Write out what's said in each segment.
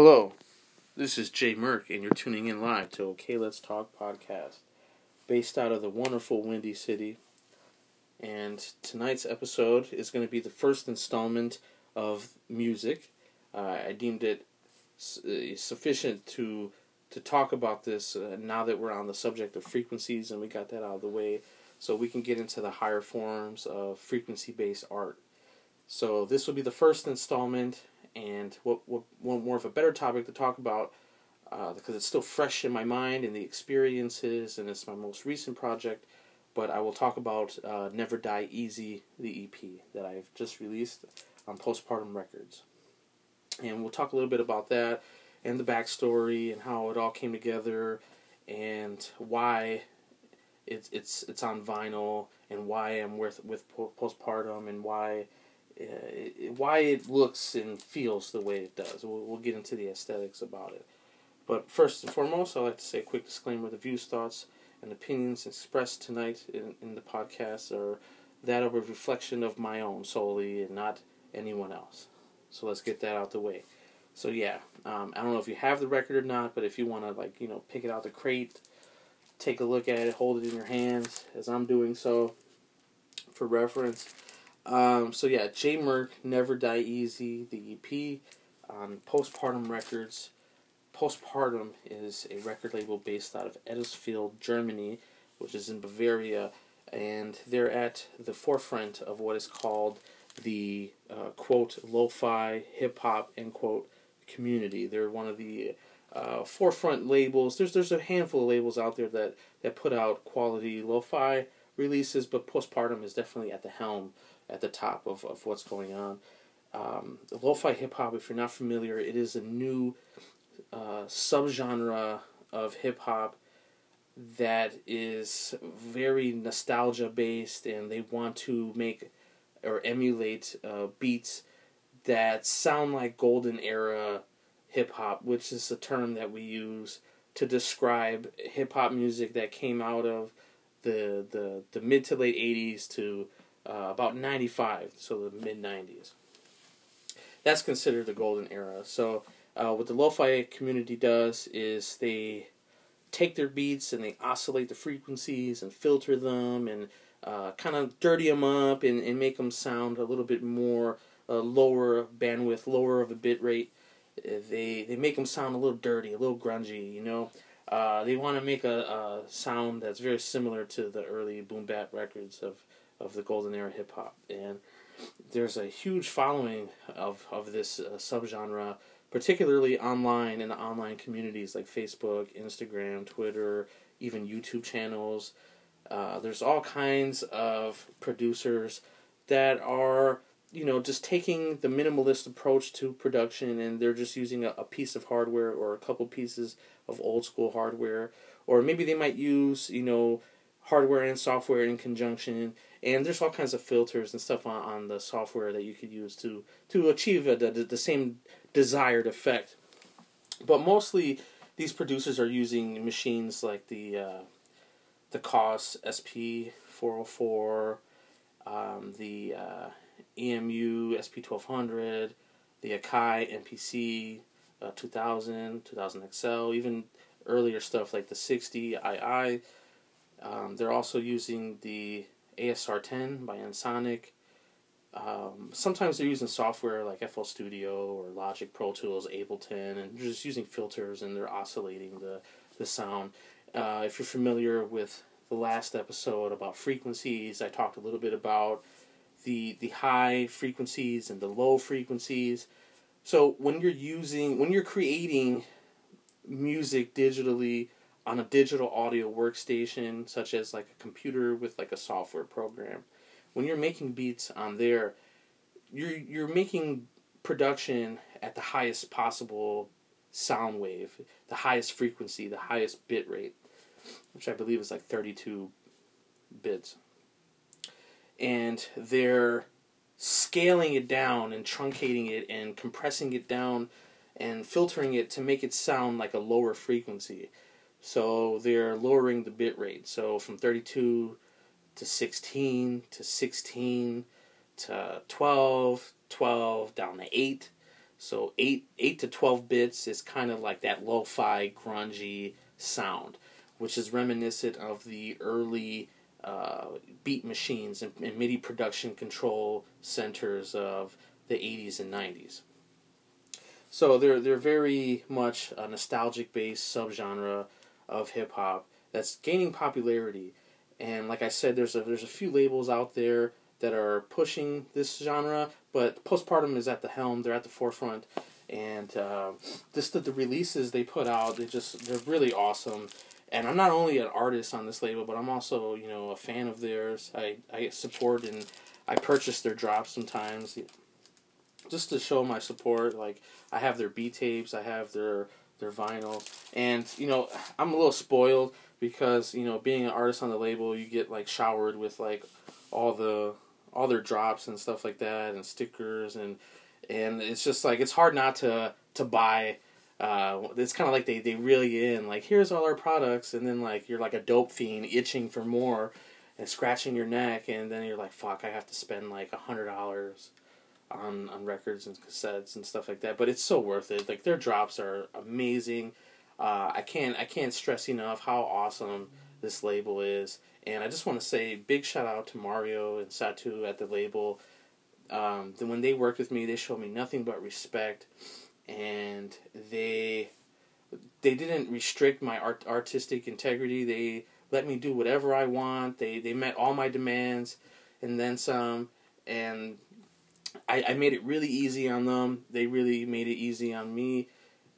Hello, this is Jay Merck, and you're tuning in live to OK Let's Talk podcast, based out of the wonderful Windy City. And tonight's episode is going to be the first installment of music. Uh, I deemed it uh, sufficient to to talk about this uh, now that we're on the subject of frequencies and we got that out of the way, so we can get into the higher forms of frequency based art. So this will be the first installment, and what, what one more of a better topic to talk about uh, because it's still fresh in my mind and the experiences, and it's my most recent project. But I will talk about uh, Never Die Easy, the EP that I've just released on Postpartum Records. And we'll talk a little bit about that and the backstory and how it all came together and why it's it's it's on vinyl and why I'm with with postpartum and why uh, why it looks and feels the way it does. We'll, we'll get into the aesthetics about it. But first and foremost, I'd like to say a quick disclaimer the views, thoughts, and opinions expressed tonight in, in the podcast are that of a reflection of my own solely and not anyone else. So let's get that out the way. So yeah, um, I don't know if you have the record or not, but if you want to like you know pick it out the crate, take a look at it, hold it in your hands as I'm doing so, for reference. Um, so yeah, J Merck, Never Die Easy, the EP on Postpartum Records. Postpartum is a record label based out of Eddisfield, Germany, which is in Bavaria, and they're at the forefront of what is called the uh, quote lo-fi hip hop end quote community. They're one of the uh, forefront labels. There's there's a handful of labels out there that that put out quality lo-fi releases, but postpartum is definitely at the helm at the top of, of what's going on. Um, lo-fi hip hop, if you're not familiar, it is a new uh, subgenre of hip hop that is very nostalgia based, and they want to make or emulate uh, beats that sound like golden era hip hop, which is a term that we use to describe hip hop music that came out of the the, the mid to late 80s to uh, about 95, so the mid 90s. That's considered the golden era. So, uh, what the lo fi community does is they take their beats and they oscillate the frequencies and filter them and uh, kind of dirty them up and, and make them sound a little bit more uh, lower bandwidth, lower of a bit rate. They they make them sound a little dirty, a little grungy, you know. Uh, they want to make a, a, sound that's very similar to the early boom bap records of of the golden era hip hop, and there's a huge following of of this uh, subgenre, particularly online in the online communities like Facebook, Instagram, Twitter, even YouTube channels. Uh, there's all kinds of producers that are you know just taking the minimalist approach to production and they're just using a, a, piece of hardware or a couple pieces of old school hardware or maybe they might use you know hardware and software in conjunction and there's all kinds of filters and stuff on, on the software that you could use to to achieve a, the, the same desired effect. But mostly these producers are using machines like the uh, the Boss SP 404 um, the uh, EMU SP 1200 the Akai MPC uh, 2000 2000 XL even earlier stuff like the 60 II um, they're also using the ASR 10 by Ensoniq. Um, sometimes they're using software like FL Studio or Logic Pro Tools, Ableton, and just using filters and they're oscillating the, the sound. Uh, if you're familiar with the last episode about frequencies, I talked a little bit about the the high frequencies and the low frequencies. So when you're using when you're creating music digitally on a digital audio workstation, such as like a computer with like a software program, when you're making beats on there, you're you're making production at the highest possible sound wave, the highest frequency, the highest bit rate, which I believe is like 32 bits. And they're scaling it down and truncating it and compressing it down and filtering it to make it sound like a lower frequency. So they're lowering the bit rate. So from 32 to 16 to 16 to 12, 12 down to 8 So eight eight to twelve bits is kind of like that lo-fi grungy sound, which is reminiscent of the early uh, beat machines and, and MIDI production control centers of the 80s and 90s. So they're they're very much a nostalgic based subgenre of hip hop that's gaining popularity. And like I said, there's a there's a few labels out there that are pushing this genre, but postpartum is at the helm. They're at the forefront, and uh, just the, the releases they put out, they just they're really awesome. And I'm not only an artist on this label, but I'm also you know a fan of theirs. I I support and I purchase their drops sometimes, just to show my support. Like I have their B tapes, I have their their vinyl, and you know I'm a little spoiled because you know being an artist on the label, you get like showered with like all the all their drops and stuff like that, and stickers and and it's just like it's hard not to to buy. Uh, it's kind of like they they you in, like here's all our products, and then like you're like a dope fiend itching for more, and scratching your neck, and then you're like, fuck, I have to spend like a hundred dollars on on records and cassettes and stuff like that. But it's so worth it. Like their drops are amazing. Uh, I can't I can't stress enough how awesome this label is. And I just want to say big shout out to Mario and Satu at the label. Um, when they worked with me, they showed me nothing but respect, and they they didn't restrict my art, artistic integrity. They let me do whatever I want. They they met all my demands, and then some. And I, I made it really easy on them. They really made it easy on me.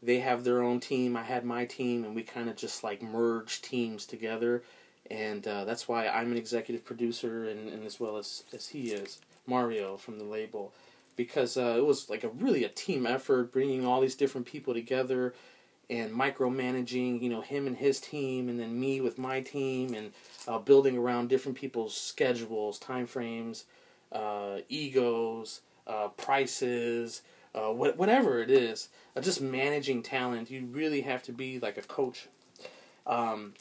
They have their own team. I had my team, and we kind of just like merged teams together. And uh, that's why I'm an executive producer, and, and as well as, as he is, Mario from the label. Because uh, it was like a really a team effort, bringing all these different people together and micromanaging, you know, him and his team, and then me with my team, and uh, building around different people's schedules, time frames, uh, egos, uh, prices, uh, wh- whatever it is. Uh, just managing talent, you really have to be like a coach. Um,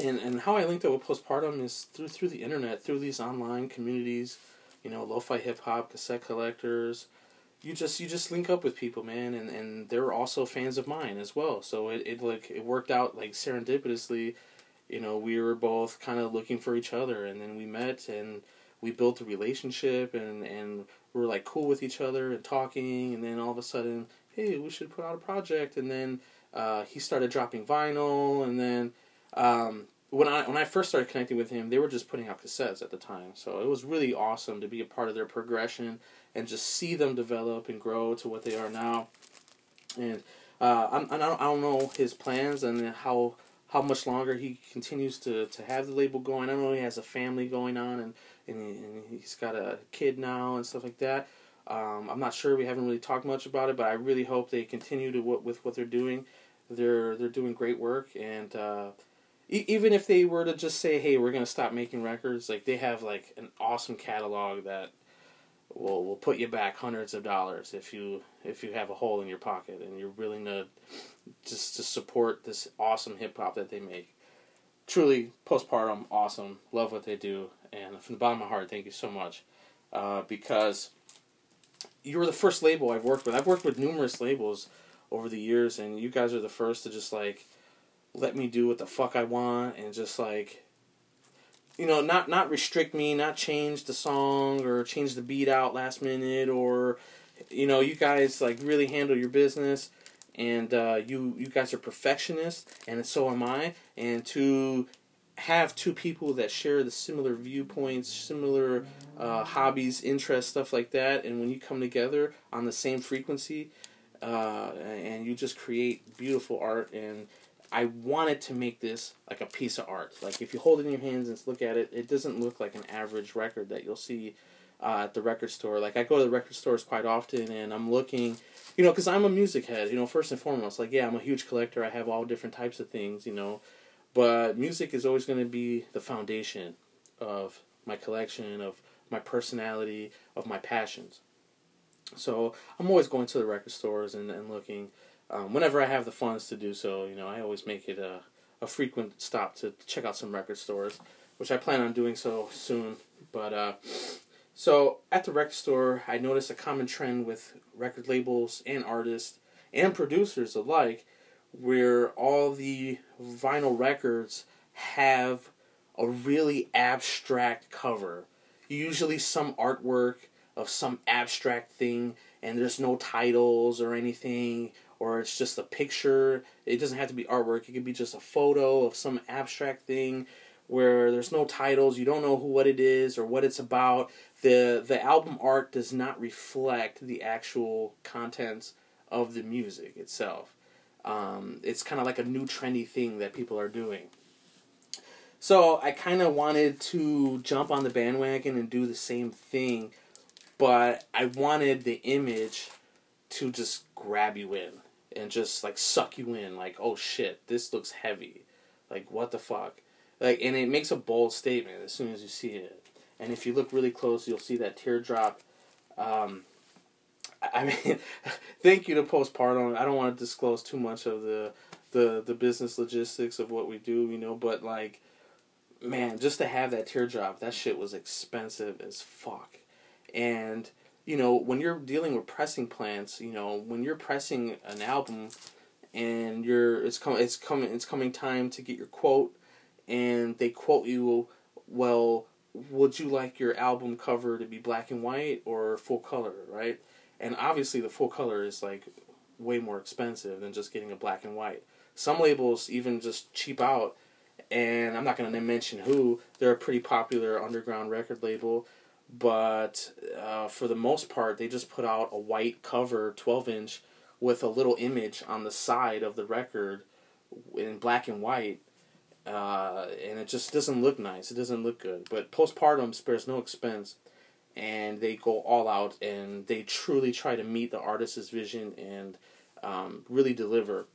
and and how I linked up with postpartum is through through the internet, through these online communities, you know, lo-fi hip hop, cassette collectors. You just you just link up with people, man, and, and they're also fans of mine as well. So it, it like it worked out like serendipitously. You know, we were both kind of looking for each other, and then we met and we built a relationship and and we were like cool with each other and talking and then all of a sudden hey we should put out a project. And then uh, he started dropping vinyl and then um, when I when I first started connecting with him they were just putting out cassettes at the time. So it was really awesome to be a part of their progression and just see them develop and grow to what they are now. And uh, I'm, I don't I don't know his plans and how how much longer he continues to, to have the label going. I know he has a family going on and and, he, he's got a kid now and stuff like that. Um, I'm not sure. We haven't really talked much about it, but I really hope they continue to what with what they're doing. They're they're doing great work, and uh, e- even if they were to just say, "Hey, we're gonna stop making records," like they have like an awesome catalog that will will put you back hundreds of dollars if you if you have a hole in your pocket and you're willing to just to support this awesome hip hop that they make. Truly, postpartum, awesome. Love what they do and from the bottom of my heart, thank you so much, uh, because you were the first label I've worked with. I've worked with numerous labels over the years, and you guys are the first to just like let me do what the fuck I want and just like you know not not restrict me, not change the song or change the beat out last minute or you know you guys like really handle your business and uh, you you guys are perfectionists and so am I and to have two people that share the similar viewpoints, similar uh, hobbies, interests, stuff like that, and when you come together on the same frequency, uh, and you just create beautiful art, and I wanted to make this like a piece of art. Like if you hold it in your hands and look at it, it doesn't look like an average record that you'll see uh, at the record store. Like I go to the record stores quite often, and I'm looking, you know, because I'm a music head. You know, first and foremost, like yeah, I'm a huge collector. I have all different types of things. You know but music is always going to be the foundation of my collection, of my personality, of my passions. So I'm always going to the record stores and, and looking. Um, whenever I have the funds to do so, you know, I always make it a, a frequent stop to check out some record stores, which I plan on doing so soon. But uh, So at the record store, I noticed a common trend with record labels and artists and producers alike, where all the vinyl records have a really abstract cover. Usually, some artwork of some abstract thing, and there's no titles or anything, or it's just a picture. It doesn't have to be artwork, it could be just a photo of some abstract thing where there's no titles, you don't know who what it is or what it's about. The the album art does not reflect the actual contents of the music itself. Um, it's kind of like a new trendy thing that people are doing. So I kind of wanted to jump on the bandwagon and do the same thing, but I wanted the image to just grab you in and just like suck you in like oh shit this looks heavy like what the fuck like and it makes a bold statement as soon as you see it. And if you look really close you'll see that teardrop um, i mean thank you to postpartum. I don't want to disclose too much of the the the business logistics of what we do you know but like man just to have that teardrop that shit was expensive as fuck. And you know, when you're dealing with pressing plants, you know, when you're pressing an album and you're it's coming it's coming it's coming time to get your quote and they quote you well would you like your album cover to be black and white or full color? Right? And obviously the full color is like way more expensive than just getting a black and white. Some labels even just cheap out and i'm not going to mention who. They're a pretty popular underground record label but uh, for the most part, they just put out a white cover, 12 inch, with a little image on the side of the record in black and white. Uh, and it just doesn't look nice. It doesn't look good. But postpartum spares no expense, and they go all out and they truly try to meet the artist's vision and um, really deliver.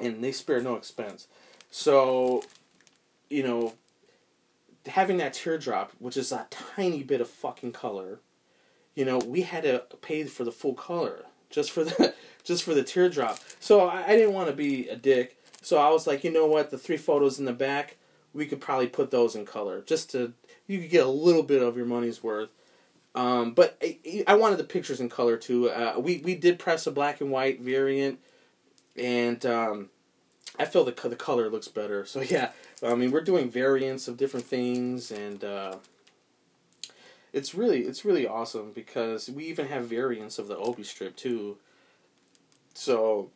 And they spare no expense. So, you know, having that teardrop, which is a tiny bit of fucking color, you know, we had to pay for the full color just for the just for the teardrop. So I, I didn't want to be a dick. So I was like, you know what, the three photos in the back, we could probably put those in color just to you could get a little bit of your money's worth. Um, but I, I, wanted the pictures in color too. Uh, we we did press a black and white variant, and um, I feel the the color looks better. So yeah, I mean we're doing variants of different things, and uh, it's really it's really awesome because we even have variants of the Obi strip too. So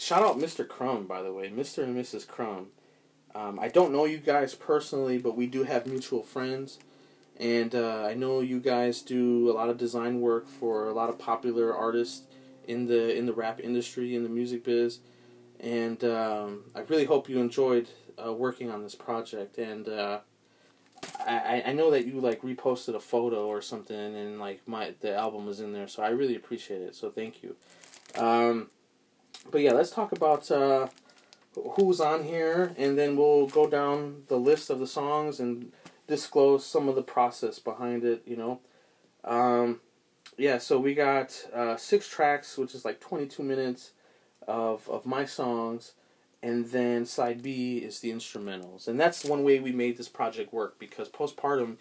shout out Mr. Crumb by the way, Mr. and Mrs. Crumb. Um, I don't know you guys personally, but we do have mutual friends. And uh, I know you guys do a lot of design work for a lot of popular artists in the in the rap industry in the music biz and um, I really hope you enjoyed uh, working on this project. And uh, I I know that you like reposted a photo or something, and like my the album was in there, so I really appreciate it. So thank you. Um, but yeah, let's talk about uh, who's on here, and then we'll go down the list of the songs and disclose some of the process behind it. You know. Um, yeah, so we got uh, six tracks, which is like 22 minutes of of my songs, and then side B is the instrumentals, and that's one way we made this project work because postpartum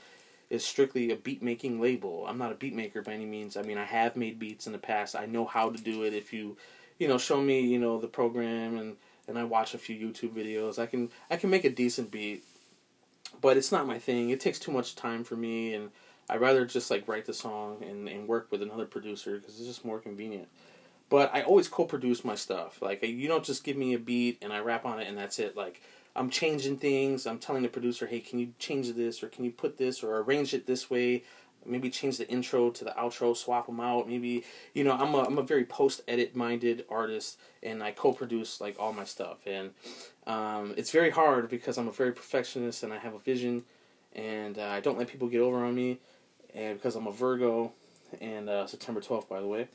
is strictly a beat making label. I'm not a beat maker by any means. I mean, I have made beats in the past. I know how to do it. If you, you know, show me, you know, the program and and I watch a few YouTube videos, I can I can make a decent beat. But it's not my thing. It takes too much time for me, and I'd rather just like write the song and, and work with another producer because it's just more convenient. But I always co-produce my stuff. Like you don't just give me a beat and I rap on it and that's it. Like I'm changing things. I'm telling the producer, "Hey, can you change this or can you put this or arrange it this way?" Maybe change the intro to the outro, swap them out. Maybe you know I'm a I'm a very post edit minded artist, and I co-produce like all my stuff, and um, it's very hard because I'm a very perfectionist and I have a vision, and uh, I don't let people get over on me, and because I'm a Virgo, and uh, September 12th, by the way,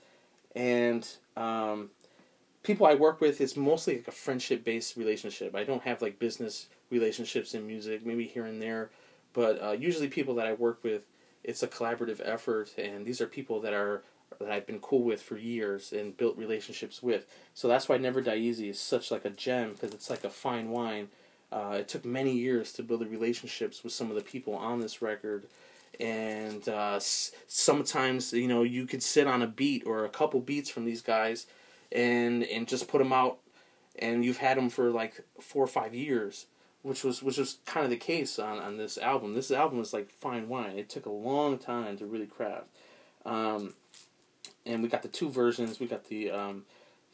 and um, people I work with is mostly like a friendship based relationship. I don't have like business relationships in music, maybe here and there, but uh, usually people that I work with, it's a collaborative effort, and these are people that are that I've been cool with for years and built relationships with. So that's why Never Die Easy is such like a gem because it's like a fine wine. Uh, it took many years to build the relationships with some of the people on this record, and uh, sometimes you know you could sit on a beat or a couple beats from these guys, and and just put them out, and you've had them for like four or five years, which was which was kind of the case on on this album. This album is like fine wine. It took a long time to really craft. Um, and we got the two versions. We got the um,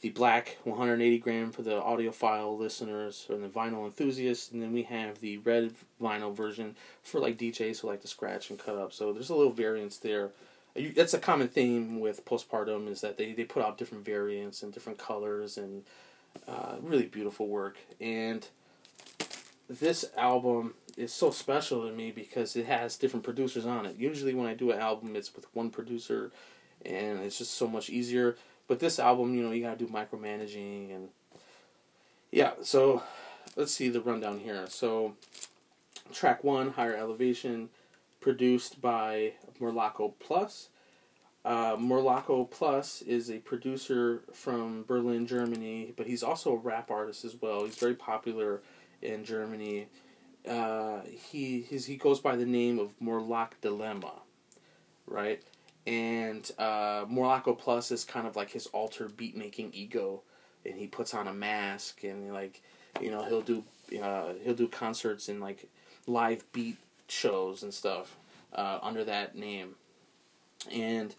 the black 180 gram for the audiophile listeners and the vinyl enthusiasts, and then we have the red vinyl version for like DJs who like to scratch and cut up. So there's a little variance there. That's a common theme with postpartum is that they, they put out different variants and different colors and uh, really beautiful work. And this album is so special to me because it has different producers on it. Usually when I do an album, it's with one producer, and it's just so much easier but this album, you know, you gotta do micromanaging and yeah. So let's see the rundown here. So track one, Higher Elevation, produced by Morlockko Plus. Uh, Morlockko Plus is a producer from Berlin, Germany, but he's also a rap artist as well. He's very popular in Germany. Uh, he his, he goes by the name of Morlockk Dilemma, right? and uh, Morlockko Plus is kind of like his alter beat making ego, and he puts on a mask and like you know he'll do uh, he'll do concerts and like live beat shows and stuff uh, under that name, and.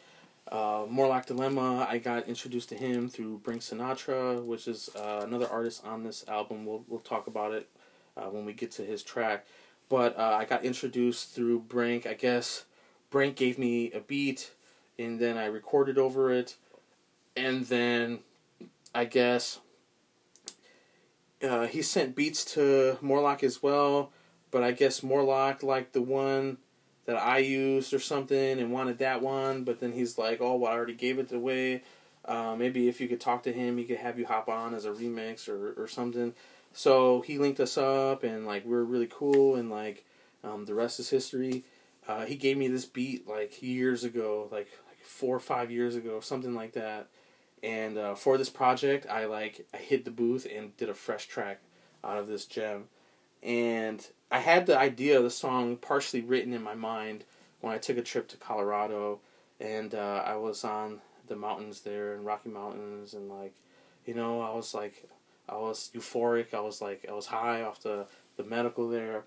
Uh, Morlockk Dilemma, I got introduced to him through Brink Sinatra, which is uh, another artist on this album. We'll we'll talk about it uh, when we get to his track. But uh, I got introduced through Brink. I guess Brink gave me a beat, and then I recorded over it, and then I guess uh, he sent beats to Morlockk as well, but I guess Morlockk liked the one that I used or something and wanted that one, but then he's like, oh, well, I already gave it away. Uh, maybe if you could talk to him, he could have you hop on as a remix or, or something. So he linked us up, and like we are really cool, and like um, the rest is history. Uh, he gave me this beat like years ago, like like four or five years ago, something like that. And uh, for this project, I like I hit the booth and did a fresh track out of this gem. And I had the idea of the song partially written in my mind when I took a trip to Colorado, and uh, I was on the mountains there in Rocky Mountains, and like, you know, I was like, I was euphoric. I was like, I was high off the the medical there.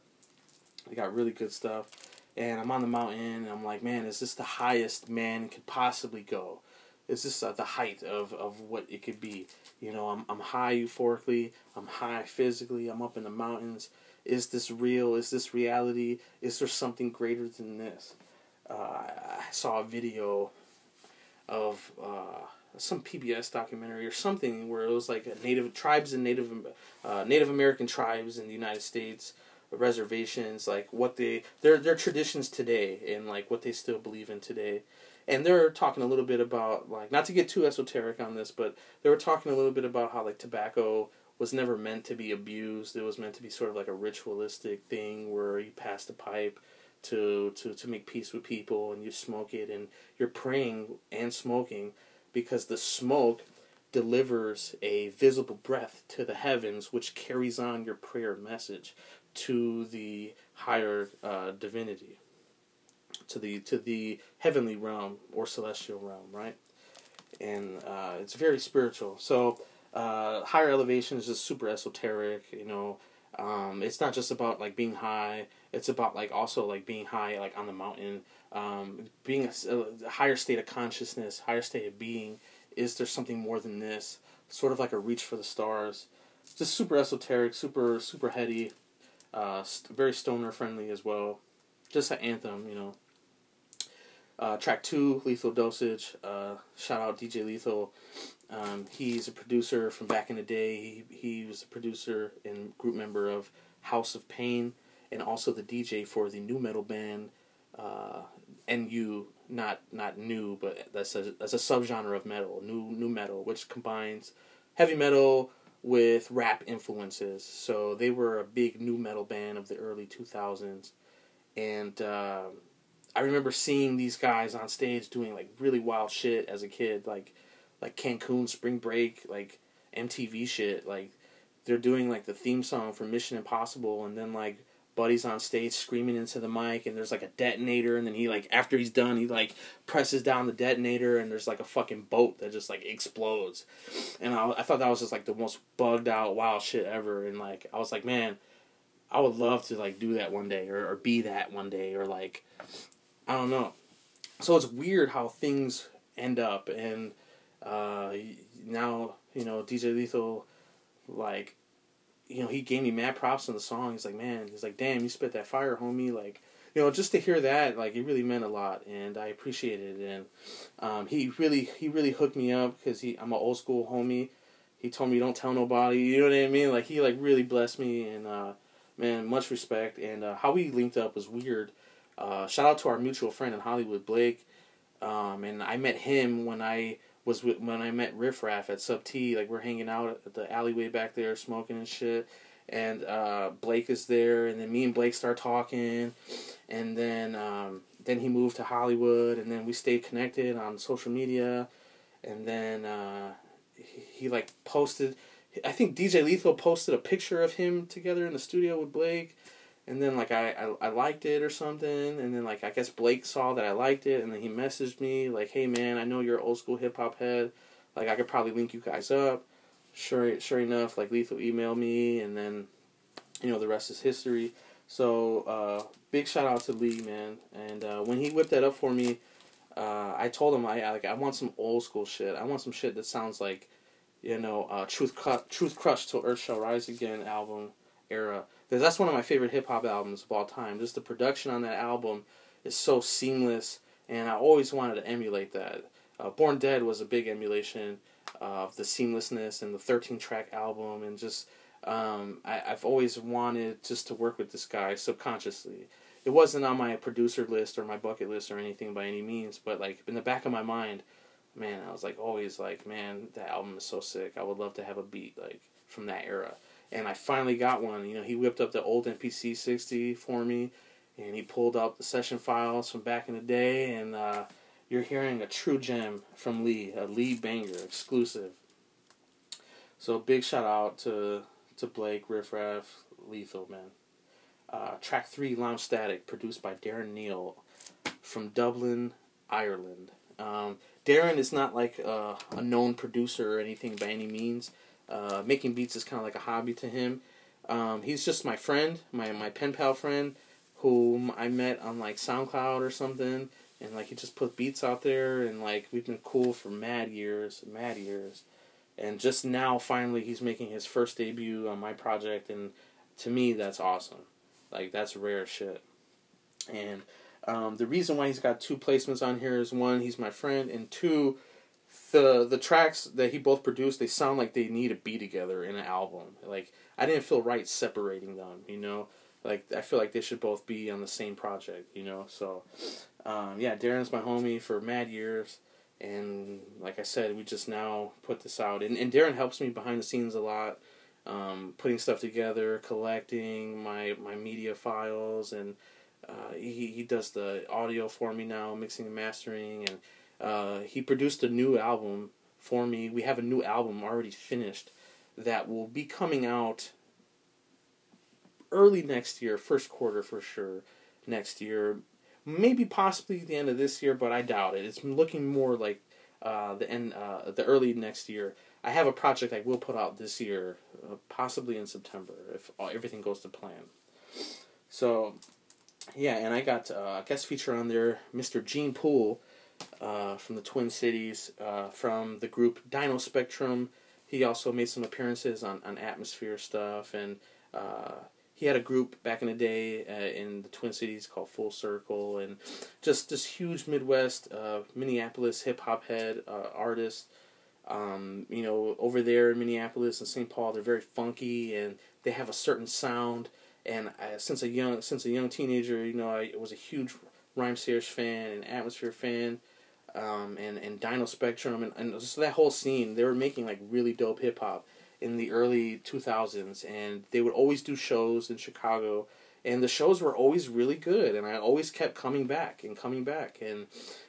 I got really good stuff and I'm on the mountain and I'm like, man, is this the highest man could possibly go? Is this uh, the height of, of what it could be? You know, I'm, I'm high euphorically, I'm high physically, I'm up in the mountains. Is this real? Is this reality? Is there something greater than this? Uh, I saw a video of uh, some PBS documentary or something where it was like native tribes and native uh, Native American tribes in the United States reservations, like what they their their traditions today, and like what they still believe in today. And they're talking a little bit about like not to get too esoteric on this, but they were talking a little bit about how like tobacco was never meant to be abused. It was meant to be sort of like a ritualistic thing where you pass the pipe to to to make peace with people and you smoke it and you're praying and smoking because the smoke delivers a visible breath to the heavens which carries on your prayer message to the higher uh, divinity, to the to the heavenly realm or celestial realm, right? And uh, it's very spiritual. So uh, higher elevation is just super esoteric. You know, um, it's not just about like being high. It's about like also like being high like on the mountain, um, being a, a higher state of consciousness, higher state of being. Is there something more than this? Sort of like a reach for the stars. Just super esoteric, super super heady. Uh, st- very stoner friendly as well. Just an anthem, you know. Uh, track two, Lethal Dosage. Uh, shout out DJ Lethal. Um, he's a producer from back in the day. He, he was a producer and group member of House of Pain and also the DJ for the nu metal band uh, NU, not not new, but that's a that's a subgenre of metal, new new metal, which combines heavy metal, with rap influences. So they were a big nu metal band of the early 2000s. And uh, I remember seeing these guys on stage doing like really wild shit as a kid, like like Cancun Spring Break, like MTV shit. Like they're doing like the theme song for Mission Impossible, and then like Buddy's on stage screaming into the mic, and there's like a detonator, and then he like after he's done, he like presses down the detonator, and there's like a fucking boat that just like explodes, and I, I thought that was just like the most bugged out wild shit ever, and like I was like, man, I would love to like do that one day, or, or be that one day, or like I don't know. So it's weird how things end up, and uh, now you know DJ Lethal, like you know, he gave me mad props on the song. He's like, man, he's like, damn, you spit that fire, homie. Like, you know, just to hear that, like, it really meant a lot, and I appreciated it. And um, he really, he really hooked me up because he, I'm an old school homie. He told me don't tell nobody. You know what I mean? Like, he like really blessed me, and uh, man, much respect. And uh, how we linked up was weird. Uh, shout out to our mutual friend in Hollywood, Blake. Um, and I met him when I was with, when I met Riff Raff at Sub T. Like we're hanging out at the alleyway back there, smoking and shit. And uh, Blake is there, and then me and Blake start talking, and then um, then he moved to Hollywood, and then we stayed connected on social media, and then uh, he, he like posted. I think DJ Lethal posted a picture of him together in the studio with Blake, and then like I, I I liked it or something, and then like I guess Blake saw that I liked it, and then he messaged me like, "Hey man, I know you're old school hip hop head, like I could probably link you guys up." Sure, sure enough, like Lethal emailed me, and then you know the rest is history. So uh, big shout out to Lee, man, and uh, when he whipped that up for me, uh, I told him I, I like I want some old school shit. I want some shit that sounds like, you know, uh, Truth Cru- Truth Crushed to Earth Shall Rise Again album era because that's one of my favorite hip hop albums of all time. Just the production on that album is so seamless, and I always wanted to emulate that. Uh, Born Dead was a big emulation of the seamlessness and the 13 track album, and just um, I, I've always wanted just to work with this guy subconsciously. It wasn't on my producer list or my bucket list or anything by any means, but like in the back of my mind, man, I was like always like, man, that album is so sick. I would love to have a beat like from that era and I finally got one. You know, he whipped up the old MPC 60 for me, and he pulled out the session files from back in the day, and uh, you're hearing a true gem from Lee, a Lee banger exclusive. So big shout out to to Blake, Riff Raff, Lethal, man. Uh, track three, Lounge Static, produced by Darren Neal from Dublin, Ireland. Um, Darren is not like uh, a known producer or anything by any means. Uh, making beats is kind of like a hobby to him. Um, he's just my friend, my my pen pal friend, whom I met on like SoundCloud or something, and like he just put beats out there, and like we've been cool for mad years, mad years, and just now finally he's making his first debut on my project, and to me that's awesome, like that's rare shit, and um, the reason why he's got two placements on here is one he's my friend, and two the the tracks that he both produced they sound like they need to be together in an album. Like i didn't feel right separating them you know? Like i feel like they should both be on the same project you know? So um, yeah darren's my homie for mad years. And like i said we just now put this out. And, and darren helps me behind the scenes a lot um, putting stuff together collecting my my media files. And uh, he, he does the audio for me now mixing and mastering. And uh, he produced a new album for me. We have a new album already finished that will be coming out early next year, first quarter for sure, next year. Maybe possibly the end of this year, but I doubt it. It's looking more like uh, the end, uh, the early next year. I have a project I will put out this year, uh, possibly in September, if everything goes to plan. So, yeah, and I got uh, a guest feature on there, Mr. Gene Poole uh, from the Twin Cities, uh, from the group Dynospectrum. He also made some appearances on, on Atmosphere stuff, and uh, he had a group back in the day uh, in the Twin Cities called Full Circle, and just this huge Midwest, uh, Minneapolis hip hop head uh, artist. Um, you know, over there in Minneapolis and St. Paul, they're very funky and they have a certain sound. And I, since a young since a young teenager, you know, I was a huge Rhymesayers fan and Atmosphere fan, um, and and Dynospectrum and, and just that whole scene. They were making like really dope hip hop in the early two thousands, and they would always do shows in Chicago, and the shows were always really good, and I always kept coming back and coming back. And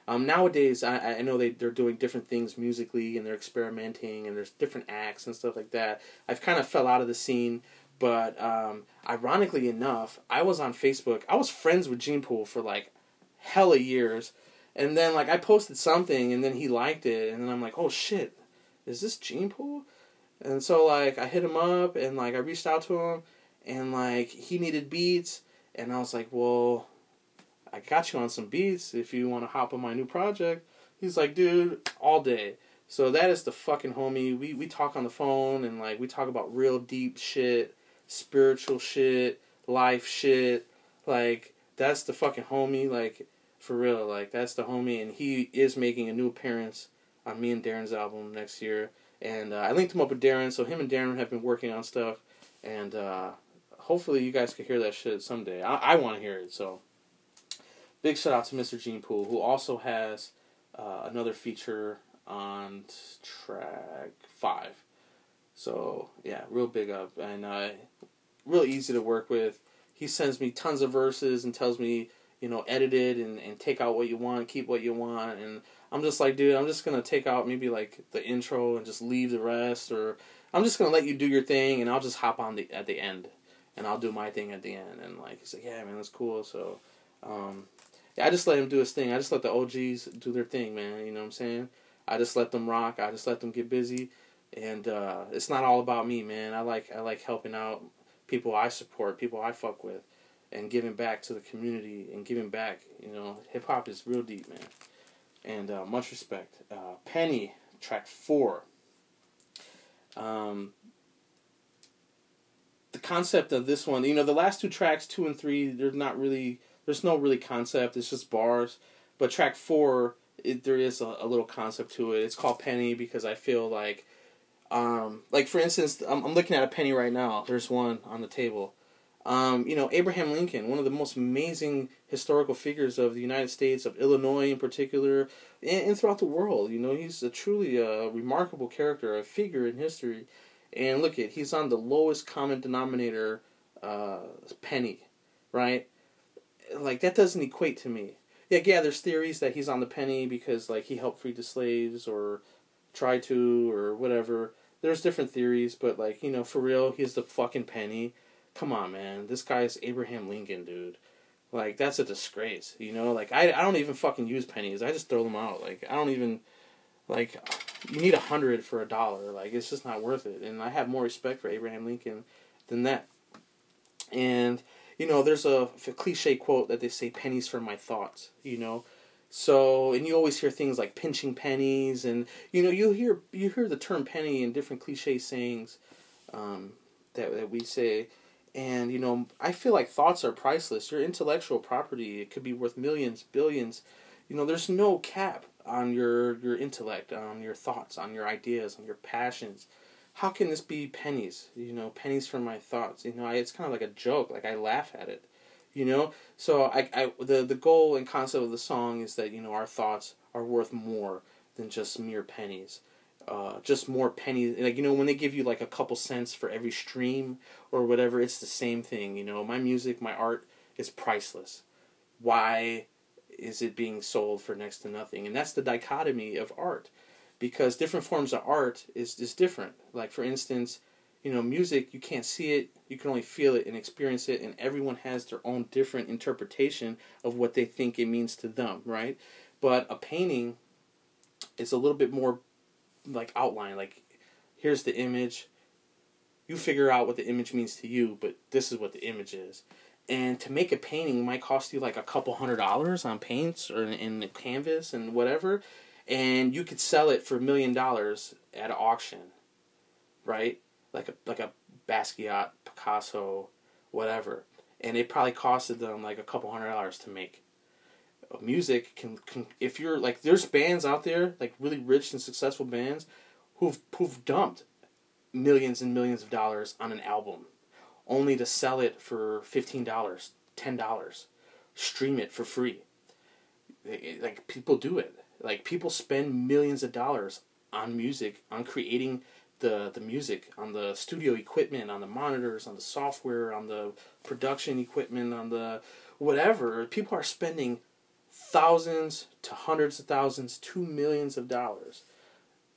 um, nowadays, I, I know they they're doing different things musically, and they're experimenting, and there's different acts and stuff like that. I've kind of fell out of the scene But um, ironically enough, I was on Facebook. I was friends with Gene Poole for like hella years, and then like I posted something, and then he liked it, and then I'm like, oh shit, is this Gene Poole? And so like I hit him up, and like I reached out to him, and like he needed beats, and I was like, well, I got you on some beats if you want to hop on my new project. He's like, dude, all day. So that is the fucking homie. We we talk on the phone and like we talk about real deep shit, spiritual shit, life shit. Like that's the fucking homie. Like for real. Like that's the homie, and he is making a new appearance on me and Darren's album next year. And uh, I linked him up with Darren, so him and Darren have been working on stuff, and uh, hopefully you guys can hear that shit someday. I, I want to hear it. So big shout out to Mr. Gene Poole, who also has uh, another feature on track five. So yeah, real big up and uh, real easy to work with. He sends me tons of verses and tells me, you know, edit it and, and take out what you want, keep what you want, and I'm just like, dude, I'm just gonna take out maybe like the intro and just leave the rest, or I'm just gonna let you do your thing and I'll just hop on the at the end, and I'll do my thing at the end. And like he's like, yeah, man, that's cool. So, um, yeah, I just let him do his thing. I just let the OGs do their thing, man. You know what I'm saying? I just let them rock. I just let them get busy, and uh, it's not all about me, man. I like I like helping out people I support, people I fuck with, and giving back to the community and giving back. You know, hip hop is real deep, man, and uh, much respect. Uh, Penny, track four. Um, the concept of this one, you know, the last two tracks, two and three, they're not really. There's no really concept. It's just bars. But track four it, there is a, a, little concept to it. It's called penny because I feel like, um, like for instance, I'm, I'm, looking at a penny right now. There's one on the table. Um, you know, Abraham Lincoln, one of the most amazing historical figures of the United States, of Illinois in particular, and, and throughout the world. You know, he's a truly a uh, remarkable character, a figure in history. And look at, he's on the lowest common denominator uh, penny, right? Like that doesn't equate to me yeah, yeah. There's theories that he's on the penny because like he helped free the slaves or tried to or whatever. There's different theories, but like you know, for real, he's the fucking penny. Come on, man. This guy's Abraham Lincoln, dude. Like that's a disgrace, you know. Like I, I don't even fucking use pennies. I just throw them out. Like I don't even, like, you need a hundred for a dollar. Like it's just not worth it. And I have more respect for Abraham Lincoln than that. And you know, there's a, a cliche quote that they say, pennies for my thoughts, you know. So, and you always hear things like pinching pennies, and you know, you hear you hear the term penny in different cliche sayings um, that that we say, and you know, I feel like thoughts are priceless. Your intellectual property it could be worth millions, billions. You know, there's no cap on your your intellect, on your thoughts, on your ideas, on your passions how can this be pennies? You know, pennies for my thoughts. You know, I, it's kind of like a joke. Like I laugh at it. You know, so I, I the the goal and concept of the song is that you know our thoughts are worth more than just mere pennies. Uh, just more pennies. Like you know, when they give you like a couple cents for every stream or whatever, it's the same thing. You know, my music, my art is priceless. Why is it being sold for next to nothing? And that's the dichotomy of art because different forms of art is, is different. Like for instance, you know, music you can't see it, you can only feel it and experience it, and everyone has their own different interpretation of what they think it means to them, right? But a painting is a little bit more like outline, like here's the image. You figure out what the image means to you, but this is what the image is. And to make a painting might cost you like a couple hundred dollars on paints or in, in the canvas and whatever and you could sell it for a million dollars at an auction, right? Like a like a Basquiat, Picasso, whatever, and it probably costed them like a couple hundred dollars to make. Music can, can if you're like there's bands out there like really rich and successful bands who've who've dumped millions and millions of dollars on an album only to sell it for $15 $10 stream it for free eh, like people do it like people spend millions of dollars on music, on creating the the music, on the studio equipment, on the monitors, on the software, on the production equipment, on the whatever. People are spending thousands to hundreds of thousands to millions of dollars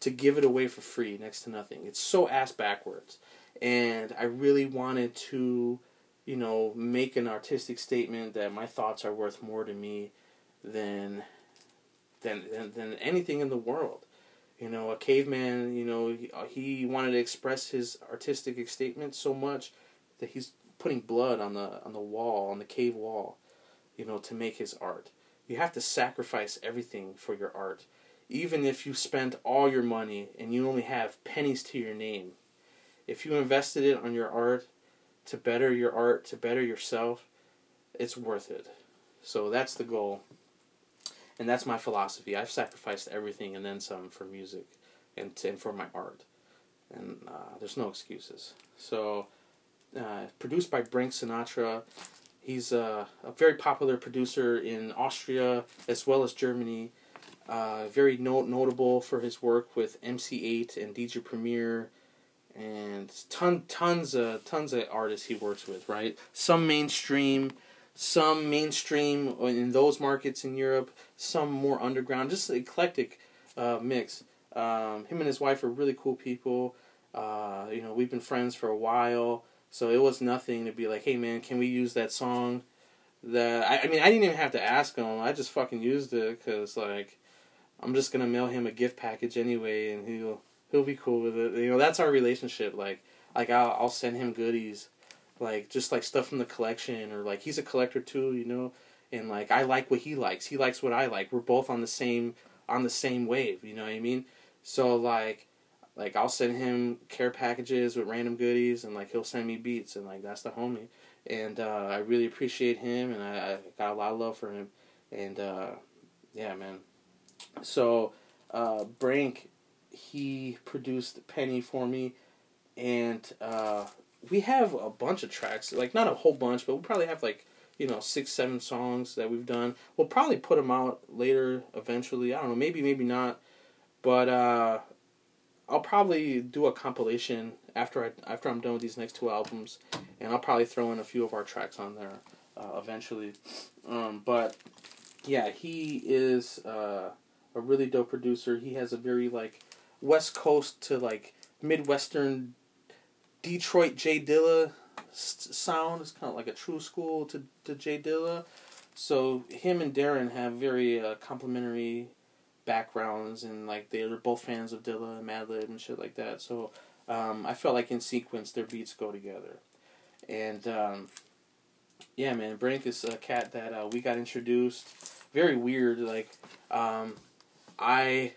to give it away for free next to nothing. It's so ass backwards. and I really wanted to, you know, make an artistic statement that my thoughts are worth more to me than than than, than anything in the world. You know, a caveman, you know, he, uh, he wanted to express his artistic statement so much that he's putting blood on the on the wall, on the cave wall, you know, to make his art. You have to sacrifice everything for your art. Even if you spent all your money and you only have pennies to your name, if you invested it on your art to better your art, to better yourself, it's worth it. So that's the goal. And that's my philosophy. I've sacrificed everything and then some for music and, and for my art. And uh, there's no excuses. So, uh, produced by Brenk Sinatra. He's a, a, very popular producer in Austria as well as Germany. Uh, very no- notable for his work with MC8 and DJ Premier and ton tons of tons of artists he works with. Right, some mainstream, some mainstream in those markets in Europe, some more underground. Just eclectic uh, mix. Um, him and his wife are really cool people. Uh, you know, we've been friends for a while, so it was nothing to be like, "Hey, man, can we use that song?" That I, I mean, I didn't even have to ask him. I just fucking used it because like I'm just gonna mail him a gift package anyway, and he'll he'll be cool with it. You know, that's our relationship. Like, like I'll I'll send him goodies, like just like stuff from the collection, or like he's a collector too. You know, and like I like what he likes. He likes what I like. We're both on the same on the same wave. You know what I mean? So like. Like I'll send him care packages with random goodies, and like he'll send me beats, and like that's the homie. And uh, I really appreciate him, and I, I got a lot of love for him. And uh, yeah, man. So uh, Brenk he produced Penny for me, and uh, we have a bunch of tracks. Like not a whole bunch, but we probably have like you know six, seven songs that we've done. We'll probably put them out later eventually. I don't know, maybe, maybe not, but uh, I'll probably do a compilation after I after I'm done with these next two albums, and I'll probably throw in a few of our tracks on there uh, eventually. Um, but yeah, he is uh, a really dope producer. He has a very like West Coast to like Midwestern Detroit J Dilla sound. It's kind of like a true school to, to J Dilla. So him and Darren have very uh, complementary backgrounds, and like they're both fans of Dilla and Madlib and shit like that. So um, I felt like in sequence their beats go together, and um, yeah, man, Brenk is a cat that uh, we got introduced. Very weird, like um, I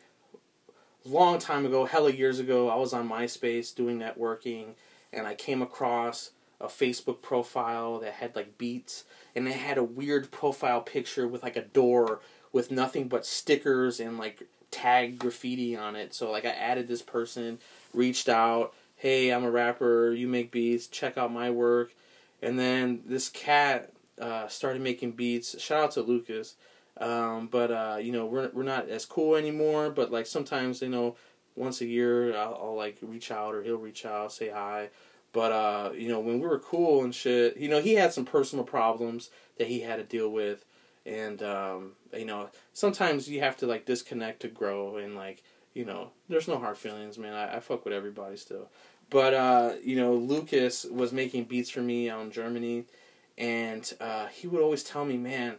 long time ago, hella years ago, I was on MySpace doing networking, and I came across a Facebook profile that had like beats, and it had a weird profile picture with like a door with nothing but stickers and like tag graffiti on it. So like I added this person, reached out, hey, I'm a rapper, you make beats, check out my work, and then this cat uh, started making beats. Shout out to Lucas. Um, but uh, you know, we're we're not as cool anymore. But like sometimes, you know, once a year, I'll, I'll like reach out or he'll reach out, say hi. But uh, you know, when we were cool and shit, you know, he had some personal problems that he had to deal with, and um, you know, sometimes you have to like disconnect to grow, and like, you know, there's no hard feelings, man. I, I fuck with everybody still. But uh, you know, Lucas was making beats for me out in Germany, and uh, he would always tell me, man,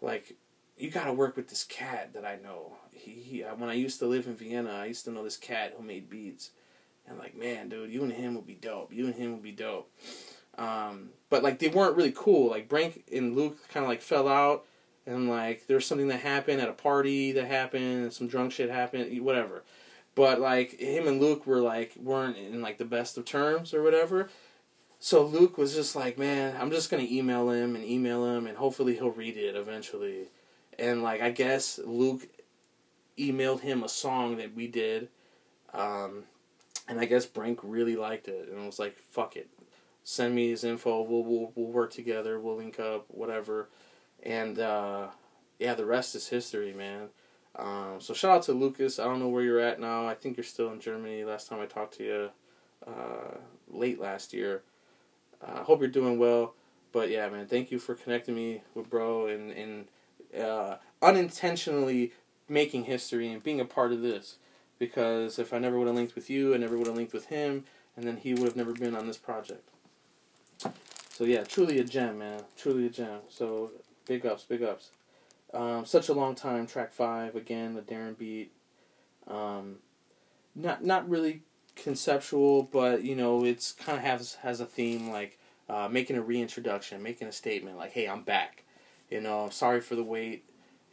like you got to work with this cat that I know. He, he, uh, when I used to live in Vienna, I used to know this cat who made beats. And like, man, dude, you and him would be dope. You and him would be dope. Um, but like, they weren't really cool. Like Brenk and Luke kind of like fell out, and like there's something that happened at a party that happened, some drunk shit happened, whatever. But like him and Luke were like weren't in like the best of terms or whatever. So Luke was just like, man, I'm just gonna email him and email him, and hopefully he'll read it eventually and like I guess Luke emailed him a song that we did, um, and I guess Brenk really liked it and was like, "Fuck it, send me his info. We'll we'll we'll work together. We'll link up, whatever." And uh, yeah, the rest is history, man. Um, so shout out to Lucas. I don't know where you're at now. I think you're still in Germany. Last time I talked to you, uh, late last year. I uh, hope you're doing well. But yeah, man, thank you for connecting me with bro and and uh, unintentionally making history and being a part of this. Because if I never would have linked with you, I never would have linked with him, and then he would have never been on this project. So yeah, truly a gem, man. Truly a gem. So big ups, big ups. Um, such a long time. Track five again, the Darren beat. Um, not not really conceptual, but you know, it's kind of has has a theme like uh, making a reintroduction, making a statement like, "Hey, I'm back." You know, sorry for the wait.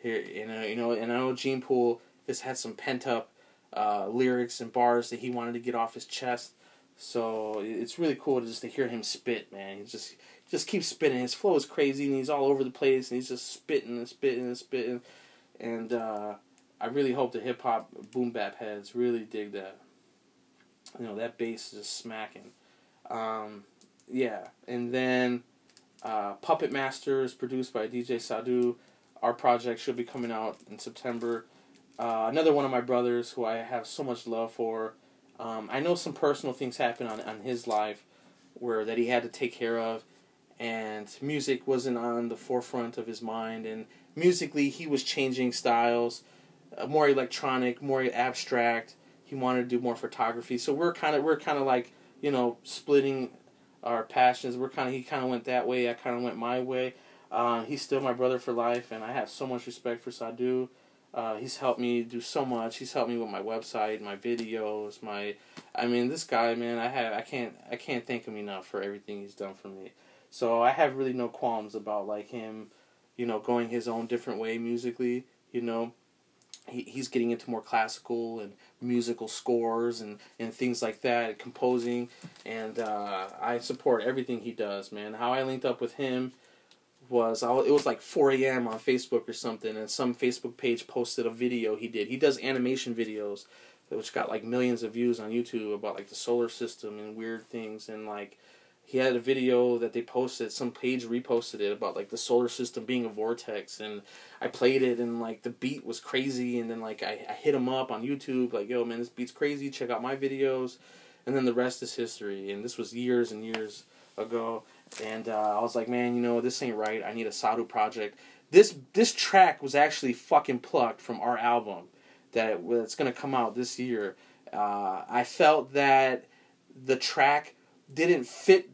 Here, you know, you know, and I know Gene Poole has had some pent up uh, lyrics and bars that he wanted to get off his chest. So it's really cool to just to hear him spit, man. He just just keeps spitting. His flow is crazy, and he's all over the place, and he's just spitting and spitting and spitting. And uh, I really hope the hip hop boom bap heads really dig that. You know that bass is just smacking. Um, yeah, and then uh, Puppet Master is produced by DJ Sadu. Our project should be coming out in September. Uh, another one of my brothers who I have so much love for. Um, I know some personal things happened on, on his life where that he had to take care of, and music wasn't on the forefront of his mind. And musically, he was changing styles, uh, more electronic, more abstract. He wanted to do more photography. So we're kind of we're kind of like you know splitting our passions. We're kind of he kind of went that way. I kind of went my way. Uh, he's still my brother for life, and I have so much respect for Sadu. Uh, he's helped me do so much. He's helped me with my website, my videos, my. I mean, this guy, man, I have I can't I can't thank him enough for everything he's done for me. So I have really no qualms about like him, you know, going his own different way musically. You know, he he's getting into more classical and musical scores and and things like that, and composing, and uh, I support everything he does, man. How I linked up with him was I, it was like 4 a.m. on Facebook or something, and some Facebook page posted a video he did. He does animation videos, which got like millions of views on YouTube about like the solar system and weird things, and like he had a video that they posted. Some page reposted it about like the solar system being a vortex, and I played it, and like the beat was crazy, and then like I, I hit him up on YouTube, like yo man, this beat's crazy. Check out my videos, and then the rest is history. And this was years and years ago and uh, I was like, man, you know, this ain't right. I need a Sadu project. This this track was actually fucking plucked from our album that that's gonna come out this year. Uh, I felt that the track didn't fit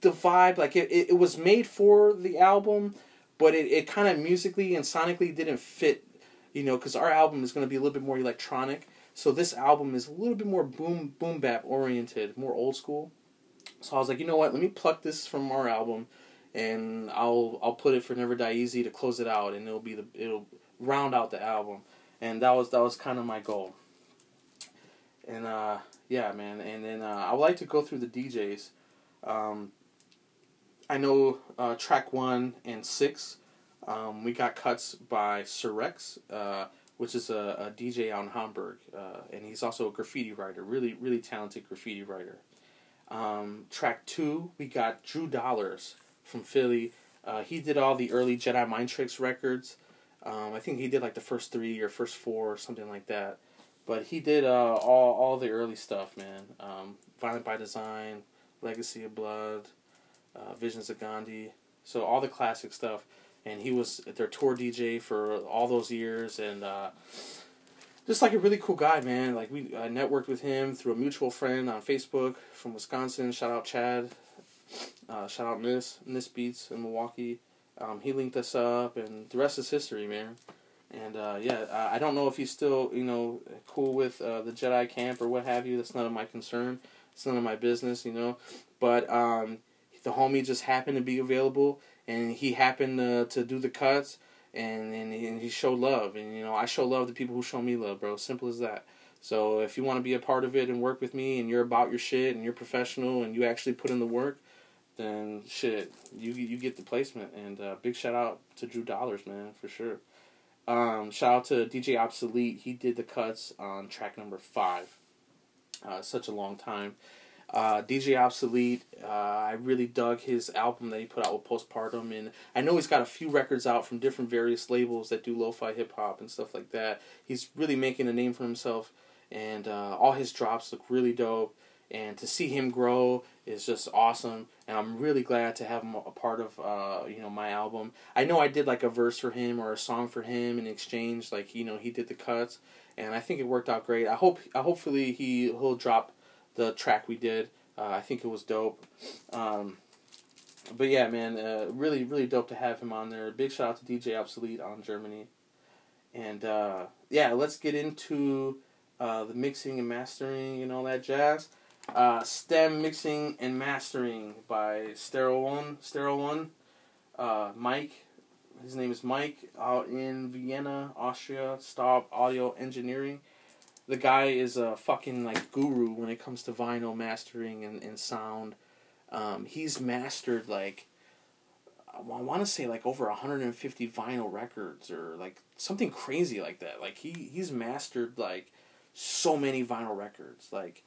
the vibe. Like it, it, it was made for the album, but it, it kind of musically and sonically didn't fit. You know, because our album is gonna be a little bit more electronic. So this album is a little bit more boom boom bap oriented, more old school. So I was like, you know what? Let me pluck this from our album, and I'll I'll put it for Never Die Easy to close it out, and it'll be the it'll round out the album, and that was that was kind of my goal. And uh, yeah, man, and then uh, I would like to go through the DJs. Um, I know uh, track one and six. Um, we got cuts by Surex, uh, which is a, a, DJ out in Hamburg, uh, and he's also a graffiti writer. Really, really talented graffiti writer. Um, track two, we got Drew Dollars from Philly. Uh, he did all the early Jedi Mind Tricks records. Um, I think he did like the first three or first four or something like that. But he did uh, all all the early stuff, man. Um, Violent by Design, Legacy of Blood, uh, Visions of Gandhi. So all the classic stuff. And he was their tour DJ for all those years. And uh, just like a really cool guy, man. Like we I networked with him through a mutual friend on Facebook from Wisconsin. Shout out Chad. Uh, shout out Miss Miss Beats in Milwaukee. Um, he linked us up, and the rest is history, man. And uh, yeah, I don't know if he's still you know cool with uh, the Jedi camp or what have you. That's none of my concern. It's none of my business, you know. But um, the homie just happened to be available, and he happened to, to do the cuts and and he, and he showed love, and you know I show love to people who show me love, bro. Simple as that. So if you want to be a part of it and work with me, and you're about your shit, and you're professional, and you actually put in the work, then shit, you you get the placement. And uh, big shout out to Drew Dollars, man, for sure. Um, shout out to DJ Obsolete. He did the cuts on track number five. Uh, such a long time. Uh, DJ Obsolete, uh, I really dug his album that he put out with Postpartum, and I know he's got a few records out from different various labels that do lo-fi hip hop and stuff like that. He's really making a name for himself, and uh, all his drops look really dope. And to see him grow is just awesome, and I'm really glad to have him a part of uh, you know my album. I know I did like a verse for him or a song for him in exchange, like you know he did the cuts, and I think it worked out great. I hope, hopefully he he'll drop the track we did. Uh, I think it was dope. Um, but yeah, man, uh, really, really dope to have him on there. Big shout out to DJ Obsolete on Germany. And uh, yeah, let's get into uh, the mixing and mastering and all that jazz. Uh, STEM mixing and mastering by Stereo One. Stereo One. Uh, Mike. His name is Mike out in Vienna, Austria. Stop Audio Engineering. The guy is a fucking like guru when it comes to vinyl mastering and, and sound. Um, he's mastered like I want to say like over 150 vinyl records or like something crazy like that. Like he he's mastered like so many vinyl records. Like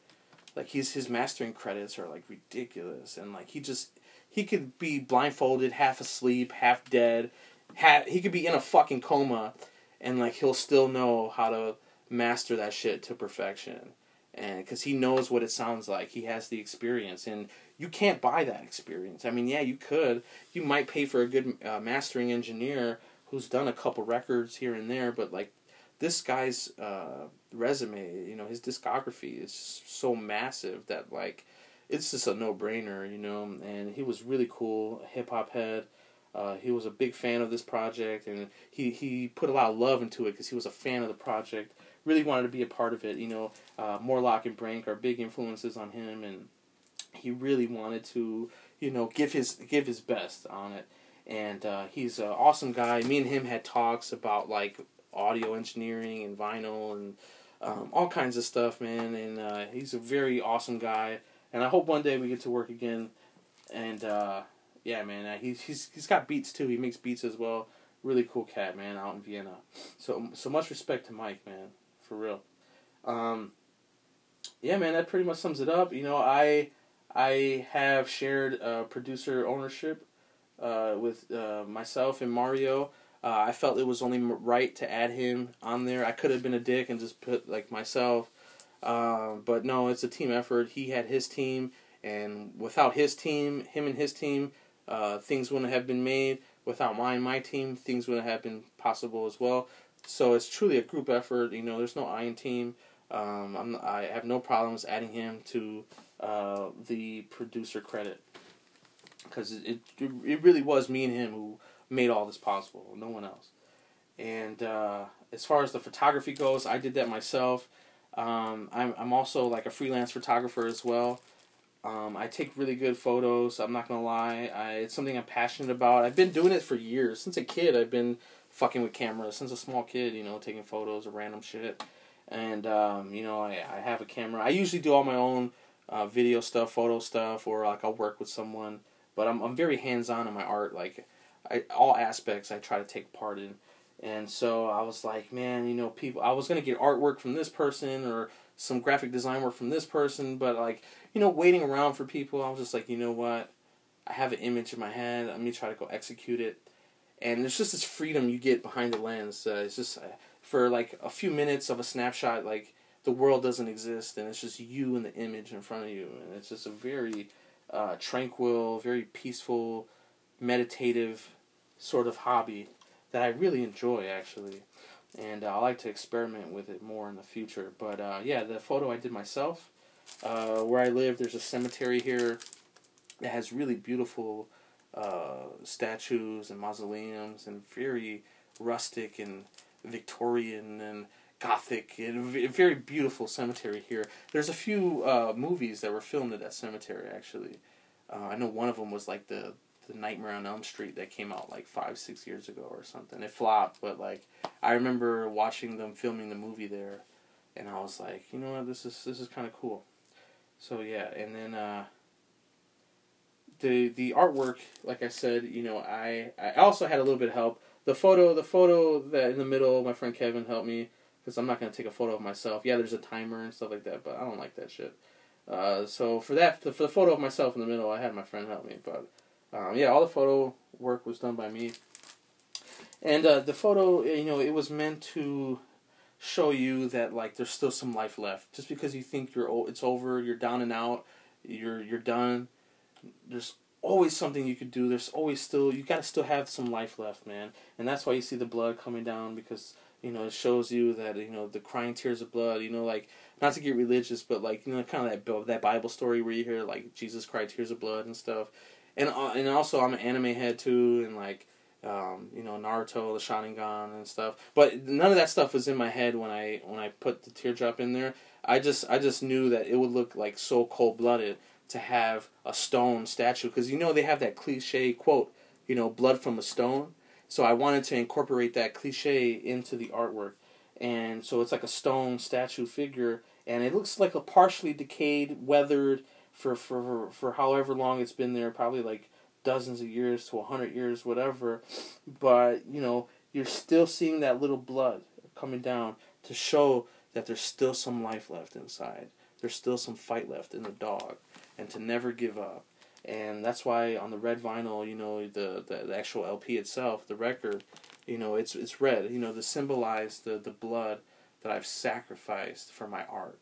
like his his mastering credits are like ridiculous and like he just he could be blindfolded, half asleep, half dead, ha- he could be in a fucking coma and like he'll still know how to master that shit to perfection. And because he knows what it sounds like. He has the experience. And you can't buy that experience. I mean yeah you could. You might pay for a good uh, mastering engineer who's done a couple records here and there but like this guy's uh, resume you know his discography is so massive that like it's just a no-brainer you know? And he was really cool hip-hop head. Uh, he was a big fan of this project and he, he put a lot of love into it because he was a fan of the project really wanted to be a part of it. You know, uh, Morlockk and Brenk are big influences on him, and he really wanted to, you know, give his give his best on it. And uh, he's an awesome guy. Me and him had talks about like audio engineering and vinyl and um, all kinds of stuff, man. And uh, he's a very awesome guy. And I hope one day we get to work again. And uh, yeah, man, uh, he's he's he's got beats too. He makes beats as well. Really cool cat, man, out in Vienna. So so much respect to Mike, man for real. Um, yeah, man, that pretty much sums it up. You know, I I have shared uh, producer ownership uh, with uh, myself and Mario. Uh, I felt it was only right to add him on there. I could have been a dick and just put like myself, um, but no, it's a team effort. He had his team, and without his team, him and his team, uh, things wouldn't have been made. Without mine, my team, things wouldn't have been possible as well. So it's truly a group effort. You know, there's no Iron team. Um, I have no problems adding him to uh, the producer credit because it, it it really was me and him who made all this possible. No one else. And uh, as far as the photography goes, I did that myself. Um, I'm I'm also like a freelance photographer as well. Um, I take really good photos. I'm not gonna lie. I, it's something I'm passionate about. I've been doing it for years. Since a kid, I've been fucking with cameras since a small kid, you know, taking photos of random shit. And, um, you know, I, I have a camera. I usually do all my own uh, video stuff, photo stuff, or like I'll work with someone. But I'm, I'm very hands on in my art. Like, I, all aspects I try to take part in. And so I was like, man, you know, people, I was going to get artwork from this person or some graphic design work from this person, but like, you know, waiting around for people, I was just like, you know what? I have an image in my head. Let me try to go execute it and there's just this freedom you get behind the lens. Uh, it's just uh, for like a few minutes of a snapshot, like the world doesn't exist, and it's just you and the image in front of you, and it's just a very uh, tranquil, very peaceful, meditative sort of hobby that I really enjoy actually, and uh, I like to experiment with it more in the future. But uh, yeah, the photo I did myself. Uh, where I live, there's a cemetery here that has really beautiful uh, statues and mausoleums and very rustic and Victorian and Gothic and very beautiful cemetery here. There's a few uh, movies that were filmed at that cemetery actually. Uh, I know one of them was like the the Nightmare on Elm Street that came out like five six years ago or something. It flopped, but like I remember watching them filming the movie there, and I was like, you know what, this is this is kind of cool. So yeah, and then uh, the the artwork, like I said, you know, I I also had a little bit of help. The photo, the photo that in the middle, my friend Kevin helped me because I'm not gonna take a photo of myself. Yeah, there's a timer and stuff like that, but I don't like that shit. Uh, so for that, for the photo of myself in the middle, I had my friend help me. But um, yeah, all the photo work was done by me. And uh, the photo, you know, it was meant to show you that like there's still some life left. Just because you think you're it's over, you're down and out, you're you're done there's always something you could do. There's always still you got to still have some life left, man. And that's why you see the blood coming down because You know, it shows you that you know the crying tears of blood. You know, like not to get religious, but like you know, kind of that that Bible story where you hear like Jesus cried tears of blood and stuff. And uh, and also I'm an anime head too, and like um, you know Naruto, the Sharingan and stuff. But none of that stuff was in my head when I when I put the teardrop in there. I just I just knew that it would look like so cold blooded to have a stone statue because you know they have that cliche quote, you know, blood from a stone. So I wanted to incorporate that cliche into the artwork, and so it's like a stone statue figure, and it looks like a partially decayed, weathered for for for however long it's been there, probably like dozens of years to a hundred years, whatever. But you know, you're still seeing that little blood coming down to show that there's still some life left inside. There's still some fight left in the dog, and to never give up. And that's why on the red vinyl, you know, the, the, the actual LP itself, the record, you know, it's it's red, you know, to symbolize the, the blood that I've sacrificed for my art.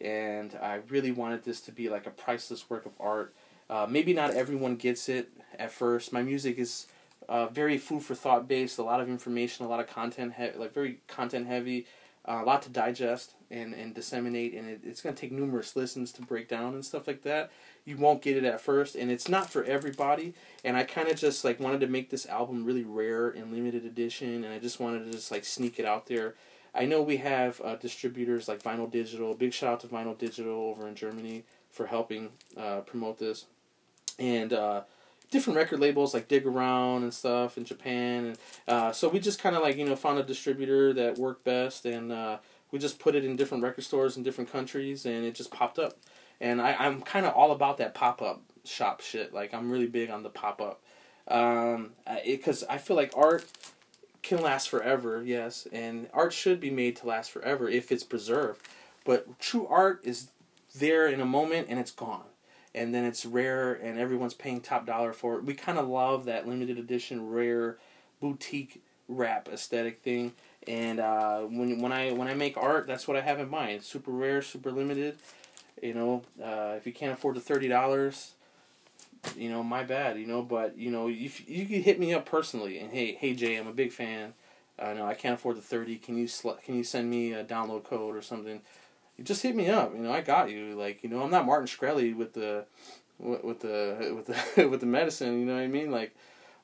And I really wanted this to be like a priceless work of art. Uh, maybe not everyone gets it at first. My music is uh, very food for thought based, a lot of information, a lot of content, he- like very content heavy uh, a lot to digest and, and disseminate, and it, it's going to take numerous listens to break down and stuff like that. You won't get it at first, and it's not for everybody. And I kind of just like wanted to make this album really rare and limited edition, and I just wanted to just like sneak it out there. I know we have uh, distributors like Vinyl Digital. Big shout out to Vinyl Digital over in Germany for helping uh, promote this, and uh, different record labels like Dig Around and stuff in Japan. And uh, so we just kind of like you know found a distributor that worked best, and uh, we just put it in different record stores in different countries, and it just popped up. And I, I'm kind of all about that pop up shop shit. Like I'm really big on the pop up, um, because I feel like art can last forever. Yes, and art should be made to last forever if it's preserved. But true art is there in a moment and it's gone and then it's rare and everyone's paying top dollar for it. We kind of love that limited edition, rare, boutique wrap aesthetic thing. And uh, when when I when I make art, that's what I have in mind. Super rare, super limited. You know, uh, if you can't afford the thirty dollars, you know, my bad. You know, but you know, if you could hit me up personally and hey, hey Jay, I'm a big fan. I uh, know I can't afford the thirty. Can you sl- can you send me a download code or something? you just hit me up. You know, I got you. Like, you know, I'm not Martin Shkreli with the, with the with the with the medicine. You know what I mean? Like,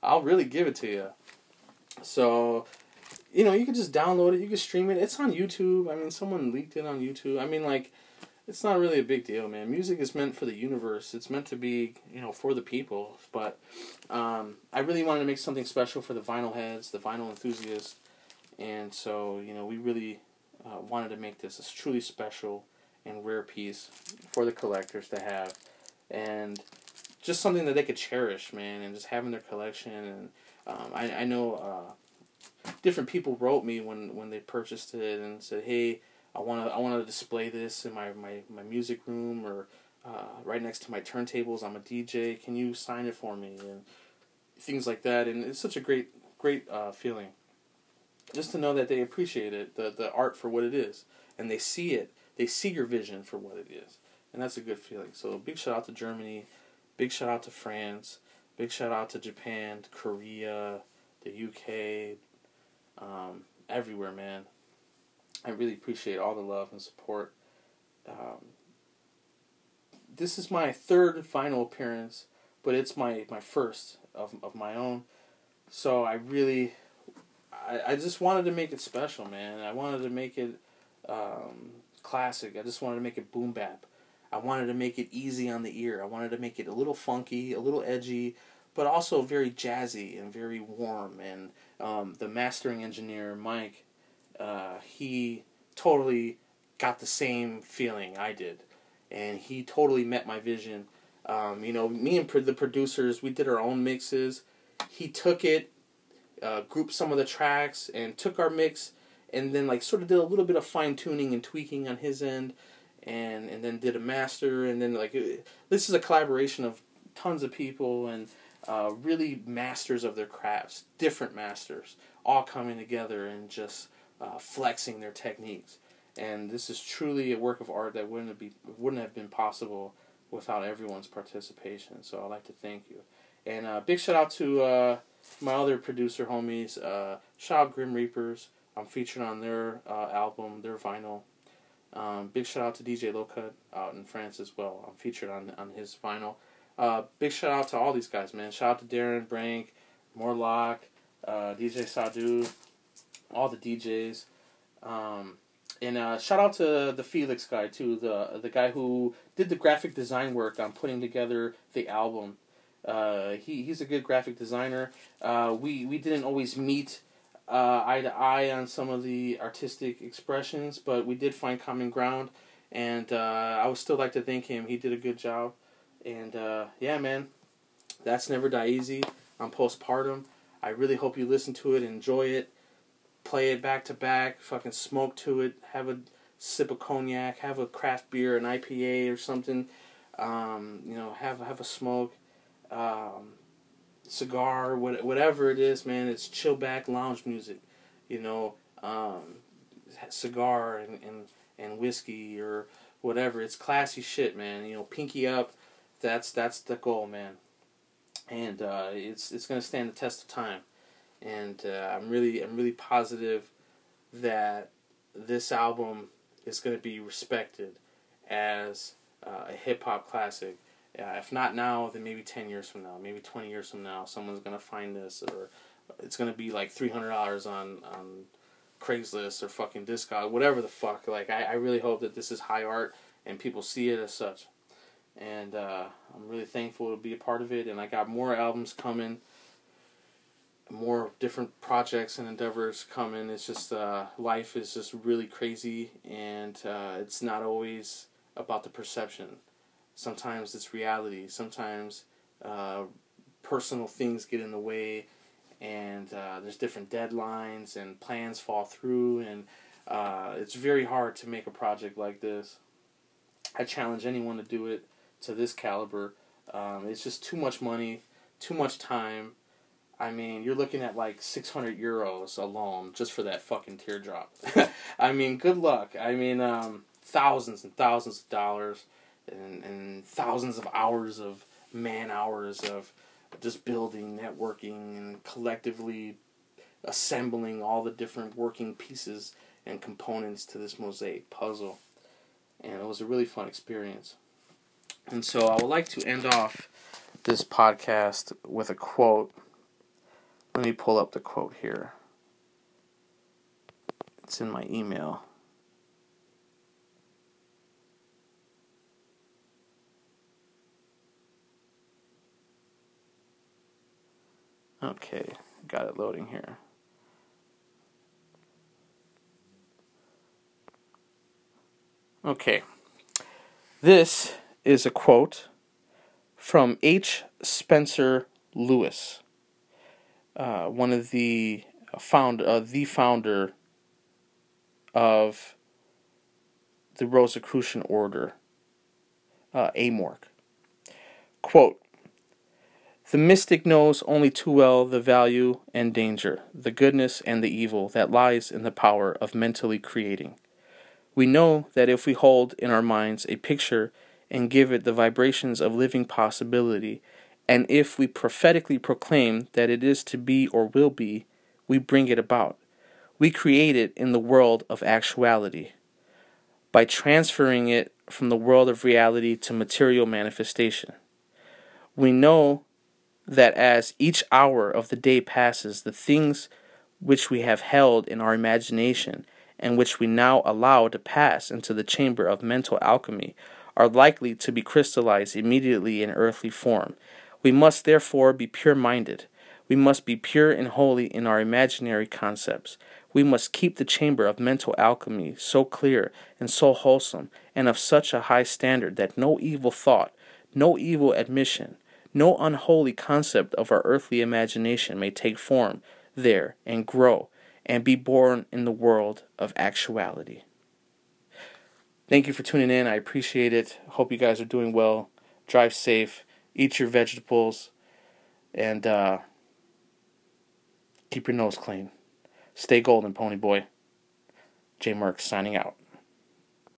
I'll really give it to you. So, you know, you can just download it. You can stream it. It's on YouTube. I mean, someone leaked it on YouTube. I mean, like, it's not really a big deal, man. Music is meant for the universe. It's meant to be, you know, for the people. But um, I really wanted to make something special for the vinyl heads, the vinyl enthusiasts, and so you know, we really uh, wanted to make this a truly special and rare piece for the collectors to have, and just something that they could cherish, man, and just having their collection. And um, I I know uh, different people wrote me when when they purchased it and said, hey. I want to I want to display this in my, my, my music room or uh, right next to my turntables. I'm a DJ. Can you sign it for me and things like that? And it's such a great great uh, feeling just to know that they appreciate it, the the art for what it is, and they see it. They see your vision for what it is, and that's a good feeling. So big shout out to Germany, big shout out to France, big shout out to Japan, Korea, the UK, um, everywhere, man. I really appreciate all the love and support. Um, this is my third final appearance, but it's my, my first of, of my own. So I really I, I just wanted to make it special, man. I wanted to make it um, classic. I just wanted to make it boom bap. I wanted to make it easy on the ear. I wanted to make it a little funky, a little edgy, but also very jazzy and very warm. And um, the mastering engineer, Mike, uh, he totally got the same feeling I did. And he totally met my vision. Um, you know, me and the producers, we did our own mixes. He took it uh, grouped some of the tracks and took our mix and then like sort of did a little bit of fine tuning and tweaking on his end and and then did a master and then like this is a collaboration of tons of people and uh, really masters of their crafts different masters all coming together and just uh, flexing their techniques and this is truly a work of art that wouldn't be wouldn't have been possible without everyone's participation so i'd like to thank you and uh, big shout out to uh, my other producer homies, uh, shout out Grim Reapers, I'm featured on their uh, album, their vinyl. Um, big shout out to DJ Lowcut out in France as well. I'm featured on on his vinyl. Uh, big shout out to all these guys, man. Shout out to Darren Brenk, Morlockk, uh, DJ Sadu, all the DJs. Um, and uh, shout out to the Felix guy too, the the guy who did the graphic design work on putting together the album. Uh, he he's a good graphic designer. Uh, we we didn't always meet uh, eye to eye on some of the artistic expressions, but we did find common ground. And uh, I would still like to thank him. He did a good job. And uh, yeah, man, that's never die easy. I'm postpartum. I really hope you listen to it, enjoy it, play it back to back, fucking smoke to it, have a sip of cognac, have a craft beer, an IPA or something. Um, you know, have have a smoke, um, cigar, what, whatever it is, man. It's chill back lounge music. You know, um, cigar and, and and whiskey or whatever. It's classy shit, man. You know, pinky up. That's that's the goal, man. And uh, it's it's gonna stand the test of time. And uh, I'm really I'm really positive that this album is gonna be respected as uh, a hip hop classic. Uh, if not now, then maybe ten years from now, maybe twenty years from now, someone's gonna find this, or it's gonna be like three hundred dollars on on Craigslist or fucking Discog, whatever the fuck. Like, I, I really hope that this is high art and people see it as such. And uh, I'm really thankful to be a part of it. And I got more albums coming, more different projects and endeavors coming. It's just, uh, life is just really crazy, and uh, it's not always about the perception. Sometimes it's reality. Sometimes uh, personal things get in the way and uh, there's different deadlines and plans fall through and uh, it's very hard to make a project like this i challenge anyone to do it to this caliber um, it's just too much money too much time i mean you're looking at like 600 euros alone just for that fucking teardrop i mean good luck i mean um, thousands and thousands of dollars and, and thousands of hours of man hours of just building, networking, and collectively assembling all the different working pieces and components to this mosaic puzzle. And it was a really fun experience. And so I would like to end off this podcast with a quote. Let me pull up the quote here. It's in my email. Okay, got it loading here. Okay, this is a quote from H. Spencer Lewis, uh, one of the found uh, the founder of the Rosicrucian Order, uh, Amorc. Quote the mystic knows only too well the value and danger, the goodness and the evil that lies in the power of mentally creating. We know that if we hold in our minds a picture and give it the vibrations of living possibility, and if we prophetically proclaim that it is to be or will be, we bring it about. We create it in the world of actuality. By transferring it from the world of reality to material manifestation. We know that as each hour of the day passes, the things which we have held in our imagination and which we now allow to pass into the chamber of mental alchemy are likely to be crystallized immediately in earthly form. We must therefore be pure minded. We must be pure and holy in our imaginary concepts. We must keep the chamber of mental alchemy so clear and so wholesome and of such a high standard that no evil thought, no evil admission, no unholy concept of our earthly imagination may take form there and grow and be born in the world of actuality. Thank you for tuning in. I appreciate it. Hope you guys are doing well. Drive safe. Eat your vegetables. And uh, keep your nose clean. Stay golden, Pony Boy. J Merck signing out.